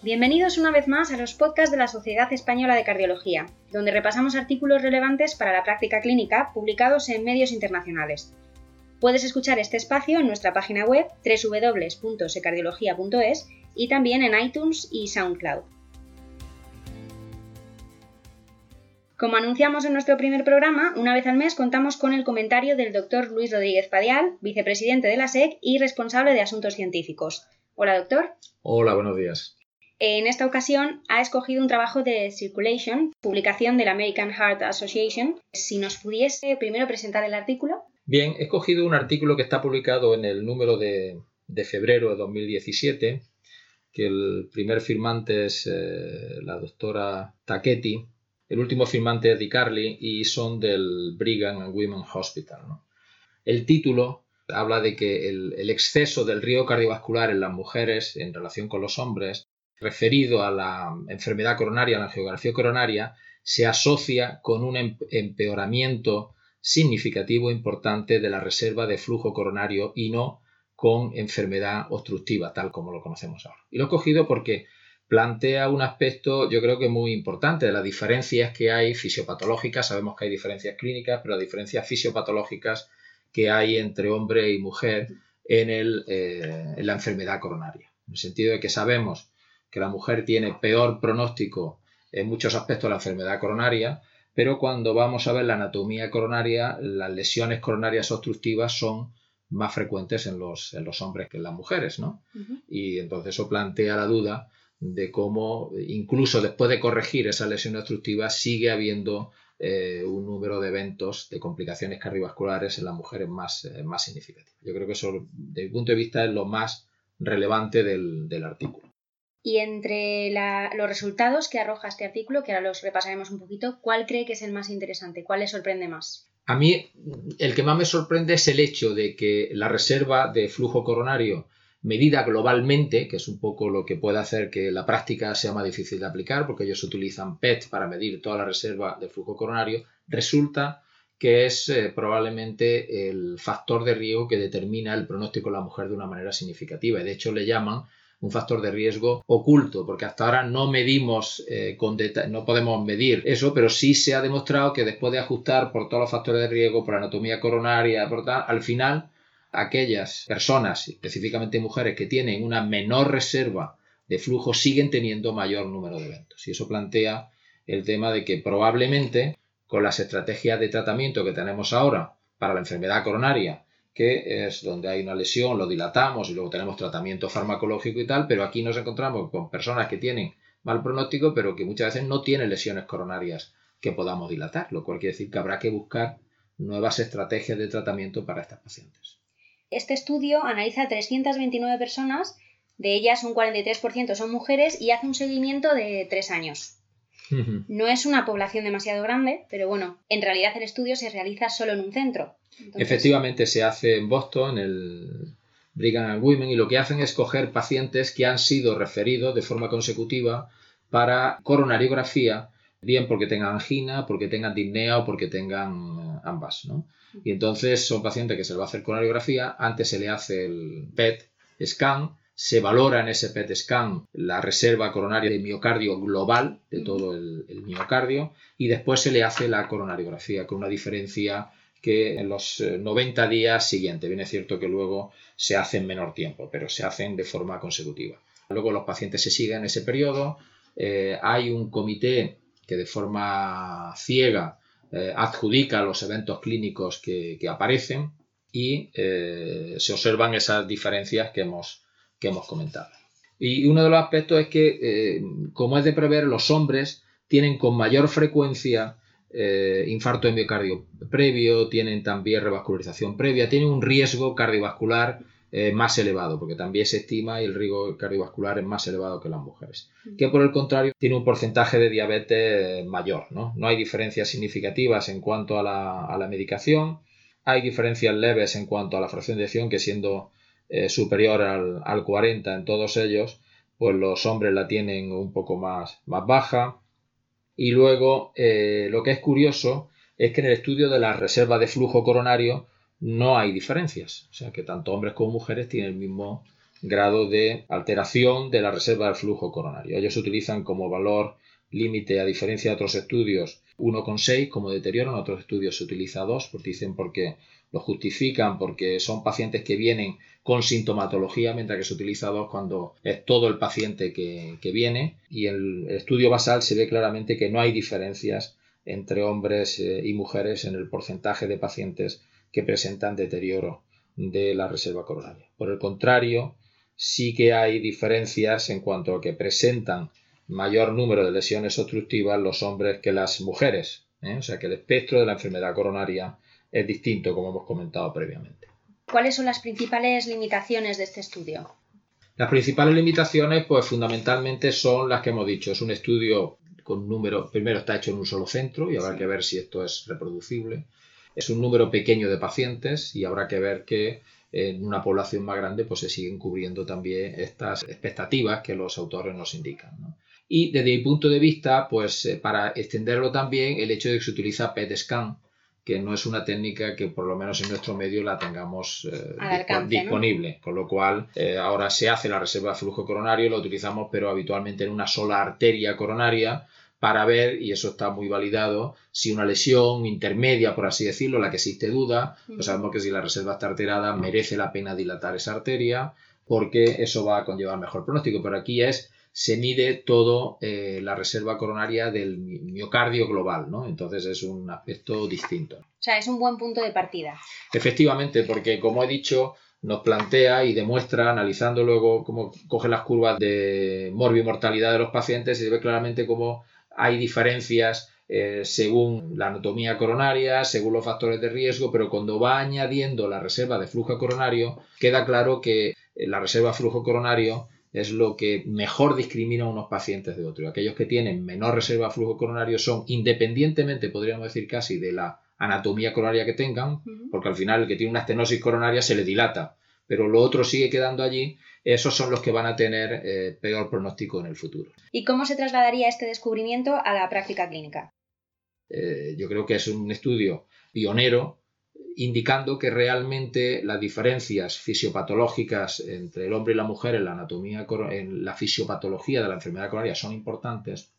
Bienvenidos una vez más a los podcasts de la Sociedad Española de Cardiología, donde repasamos artículos relevantes para la práctica clínica publicados en medios internacionales. Puedes escuchar este espacio en nuestra página web www.secardiología.es y también en iTunes y SoundCloud. Como anunciamos en nuestro primer programa, una vez al mes contamos con el comentario del doctor Luis Rodríguez Padial, vicepresidente de la SEC y responsable de asuntos científicos. Hola, doctor. Hola, buenos días. En esta ocasión ha escogido un trabajo de Circulation, publicación de la American Heart Association. Si nos pudiese primero presentar el artículo. Bien, he escogido un artículo que está publicado en el número de, febrero de 2017, que el primer firmante es eh, la doctora Taketti, el último firmante es Di Carli y son del Brigham and Women Hospital. El título habla de que el, exceso del riesgo cardiovascular en las mujeres en relación con los hombres, referido a la enfermedad coronaria, a la geografía coronaria, se asocia con un em, empeoramiento significativo e importante de la reserva de flujo coronario y no con enfermedad obstructiva, tal como lo conocemos ahora. Y lo he cogido porque plantea un aspecto yo creo que muy importante de las diferencias que hay fisiopatológicas, sabemos que hay diferencias clínicas, pero las diferencias fisiopatológicas que hay entre hombre y mujer en, el, eh, en la enfermedad coronaria. En el sentido de que sabemos que la mujer tiene peor pronóstico en muchos aspectos de la enfermedad coronaria, pero cuando vamos a ver la anatomía coronaria, las lesiones coronarias obstructivas son más frecuentes en los, en los hombres que en las mujeres, ¿no? Y entonces eso plantea la duda de cómo incluso después de corregir esa lesión obstructiva sigue habiendo eh, un número de eventos de complicaciones cardiovasculares en las mujeres más, eh, más significativo. Yo creo que eso, desde mi punto de vista, es lo más relevante del, artículo. Y entre los resultados que arroja este artículo, que ahora los repasaremos un poquito, ¿cuál cree que es el más interesante? ¿Cuál le sorprende más? A mí, el que más me sorprende es el hecho de que la reserva de flujo coronario medida globalmente, que es un poco lo que puede hacer que la práctica sea más difícil de aplicar, porque ellos utilizan PET para medir toda la reserva de flujo coronario, resulta que es eh, probablemente el factor de riesgo que determina el pronóstico de la mujer de una manera significativa. Y de hecho le llaman un factor de riesgo oculto, porque hasta ahora no medimos eh, con no podemos medir eso, pero sí se ha demostrado que después de ajustar por todos los factores de riesgo, por anatomía coronaria, por tal, al final aquellas personas, específicamente mujeres, que tienen una menor reserva de flujo siguen teniendo mayor número de eventos. Y eso plantea el tema de que probablemente con las estrategias de tratamiento que tenemos ahora para la enfermedad coronaria, que es donde hay una lesión, lo dilatamos y luego tenemos tratamiento farmacológico y tal, pero aquí nos encontramos con personas que tienen mal pronóstico, pero que muchas veces no tienen lesiones coronarias que podamos dilatar, lo cual quiere decir que habrá que buscar nuevas estrategias de tratamiento para estas pacientes. Este estudio analiza a 329 personas, de ellas un 43% son mujeres y hace un seguimiento de tres años. No es una población demasiado grande, pero bueno, en realidad el estudio se realiza solo en un centro. Efectivamente, se hace en Boston, en el Brigham and Women, y lo que hacen es coger pacientes que han sido referidos de forma consecutiva para coronariografía, bien porque tengan angina, porque tengan disnea o porque tengan eh, ambas. ¿no? Y entonces son pacientes que se le va a hacer coronariografía, antes se le hace el PET scan, se valora en ese PET scan la reserva coronaria de miocardio global de todo el, miocardio y después se le hace la coronariografía con una diferencia que en los 90 eh, días siguientes, bien es cierto que luego se hace en menor tiempo, pero se hacen de forma consecutiva. Luego los pacientes se siguen en ese periodo, eh, hay un comité que de forma ciega eh, adjudica los eventos clínicos que, aparecen y eh, se observan esas diferencias que hemos, que hemos comentado. Y uno de los aspectos es que, eh, como es de prever, los hombres tienen con mayor frecuencia infarto de miocardio previo, tienen también revascularización previa, tienen un riesgo cardiovascular eh, más elevado, porque también se estima y el riesgo cardiovascular es más elevado que las mujeres. Que por el contrario tiene un porcentaje de diabetes mayor. No, no hay diferencias significativas en cuanto a la, medicación, hay diferencias leves en cuanto a la fracción de acción, que siendo eh, superior al, al, 40 en todos ellos, pues los hombres la tienen un poco más, más baja. Y luego, eh, lo que es curioso es que en el estudio de la reserva de flujo coronario, no hay diferencias. O sea que tanto hombres como mujeres tienen el mismo grado de alteración de la reserva del flujo coronario. Ellos utilizan como valor límite, a diferencia de otros estudios, 1,6 como deterioro, en otros estudios se utiliza 2, porque dicen porque lo justifican porque son pacientes que vienen con sintomatología, mientras que se utiliza 2 cuando es todo el paciente que, viene. Y en el estudio basal se ve claramente que no hay diferencias entre hombres eh, y mujeres en el porcentaje de pacientes que presentan deterioro de la reserva coronaria. Por el contrario, sí que hay diferencias en cuanto a que presentan mayor número de lesiones obstructivas los hombres que las mujeres. ¿eh? O sea que el espectro de la enfermedad coronaria es distinto, como hemos comentado previamente. ¿Cuáles son las principales limitaciones de este estudio? Las principales limitaciones, pues fundamentalmente son las que hemos dicho. Es un estudio con número, primero está hecho en un solo centro y habrá que ver si esto es reproducible. Es un número pequeño de pacientes y habrá que ver que en una población más grande pues se siguen cubriendo también estas expectativas que los autores nos indican. Y desde mi punto de vista, pues eh, para extenderlo también, el hecho de que se utiliza PET scan, que no es una técnica que por lo menos en nuestro medio la tengamos eh, disponible, con lo cual eh, ahora se hace la reserva de flujo coronario, lo utilizamos pero habitualmente en una sola arteria coronaria para ver, y eso está muy validado, si una lesión intermedia, por así decirlo, la que existe duda, pues sabemos que si la reserva está alterada merece la pena dilatar esa arteria porque eso va a conllevar mejor pronóstico, pero aquí es se mide todo eh, la reserva coronaria del miocardio global, ¿no? Entonces es un aspecto distinto. O sea, es un buen punto de partida. Efectivamente, porque como he dicho, nos plantea y demuestra, analizando luego cómo coge las curvas de morbimortalidad de los pacientes, y se ve claramente cómo hay diferencias eh, según la anatomía coronaria, según los factores de riesgo, pero cuando va añadiendo la reserva de flujo coronario, queda claro que la reserva de flujo coronario es lo que mejor discrimina a unos pacientes de otros. Aquellos que tienen menor reserva de flujo coronario son, independientemente, podríamos decir casi, de la anatomía coronaria que tengan, porque al final el que tiene una estenosis coronaria se le dilata, pero lo otro sigue quedando allí, esos son los que van a tener eh, peor pronóstico en el futuro. ¿Y cómo se trasladaría este descubrimiento a la práctica clínica? Eh, yo creo que es un estudio pionero indicando que realmente las diferencias fisiopatológicas entre el hombre y la mujer en la anatomía, en la fisiopatología de la enfermedad coronaria son importantes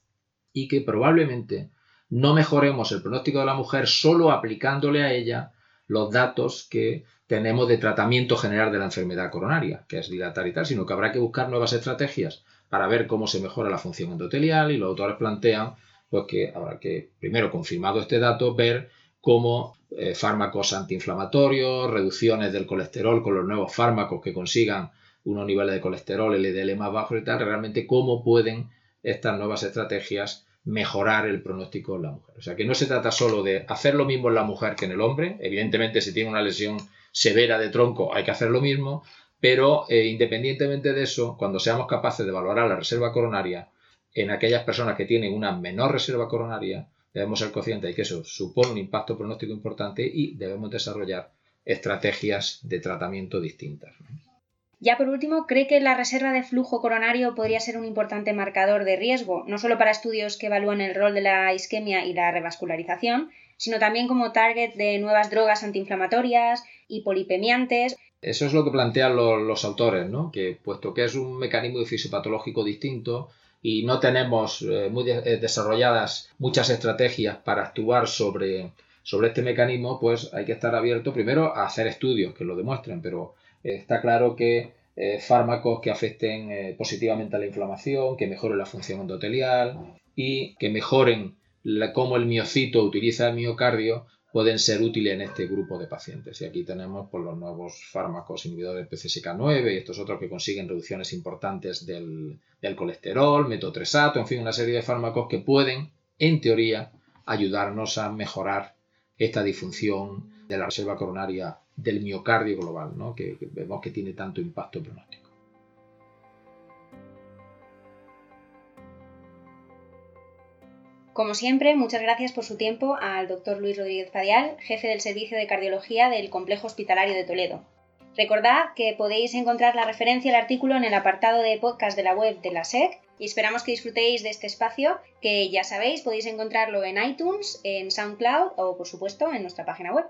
y que probablemente no mejoremos el pronóstico de la mujer solo aplicándole a ella los datos que tenemos de tratamiento general de la enfermedad coronaria, que es dilatar y tal, sino que habrá que buscar nuevas estrategias para ver cómo se mejora la función endotelial y los autores plantean pues que habrá que, primero confirmado este dato, ver como eh, fármacos antiinflamatorios, reducciones del colesterol con los nuevos fármacos que consigan unos niveles de colesterol, LDL más bajos y tal, realmente cómo pueden estas nuevas estrategias mejorar el pronóstico en la mujer. O sea que no se trata solo de hacer lo mismo en la mujer que en el hombre, evidentemente si tiene una lesión severa de tronco hay que hacer lo mismo, pero eh, independientemente de eso, cuando seamos capaces de valorar la reserva coronaria en aquellas personas que tienen una menor reserva coronaria, debemos ser conscientes de que eso supone un impacto pronóstico importante y debemos desarrollar estrategias de tratamiento distintas. Ya por último, ¿cree que la reserva de flujo coronario podría ser un importante marcador de riesgo, no solo para estudios que evalúan el rol de la isquemia y la revascularización, sino también como target de nuevas drogas antiinflamatorias y polipemiantes? Eso es lo que plantean los, los autores, ¿no? que puesto que es un mecanismo fisiopatológico distinto, y no tenemos eh, muy eh, desarrolladas muchas estrategias para actuar sobre, sobre este mecanismo, pues hay que estar abierto primero a hacer estudios que lo demuestren, pero eh, está claro que fármacos que afecten positivamente a la inflamación, que mejoren la función endotelial y que mejoren cómo el miocito utiliza el miocardio, pueden ser útiles en este grupo de pacientes. Y aquí tenemos por pues, los nuevos fármacos inhibidores del PCSK9 y estos otros que consiguen reducciones importantes del, del colesterol, metotresato, en fin, una serie de fármacos que pueden, en teoría, ayudarnos a mejorar esta disfunción de la reserva coronaria del miocardio global, ¿no? que, que vemos que tiene tanto impacto pronóstico. Como siempre, muchas gracias por su tiempo al doctor Luis Rodríguez Padial, jefe del Servicio de Cardiología del Complejo Hospitalario de Toledo. Recordad que podéis encontrar la referencia al artículo en el apartado de podcast de la web de la SEC y esperamos que disfrutéis de este espacio que ya sabéis podéis encontrarlo en iTunes, en SoundCloud o por supuesto en nuestra página web.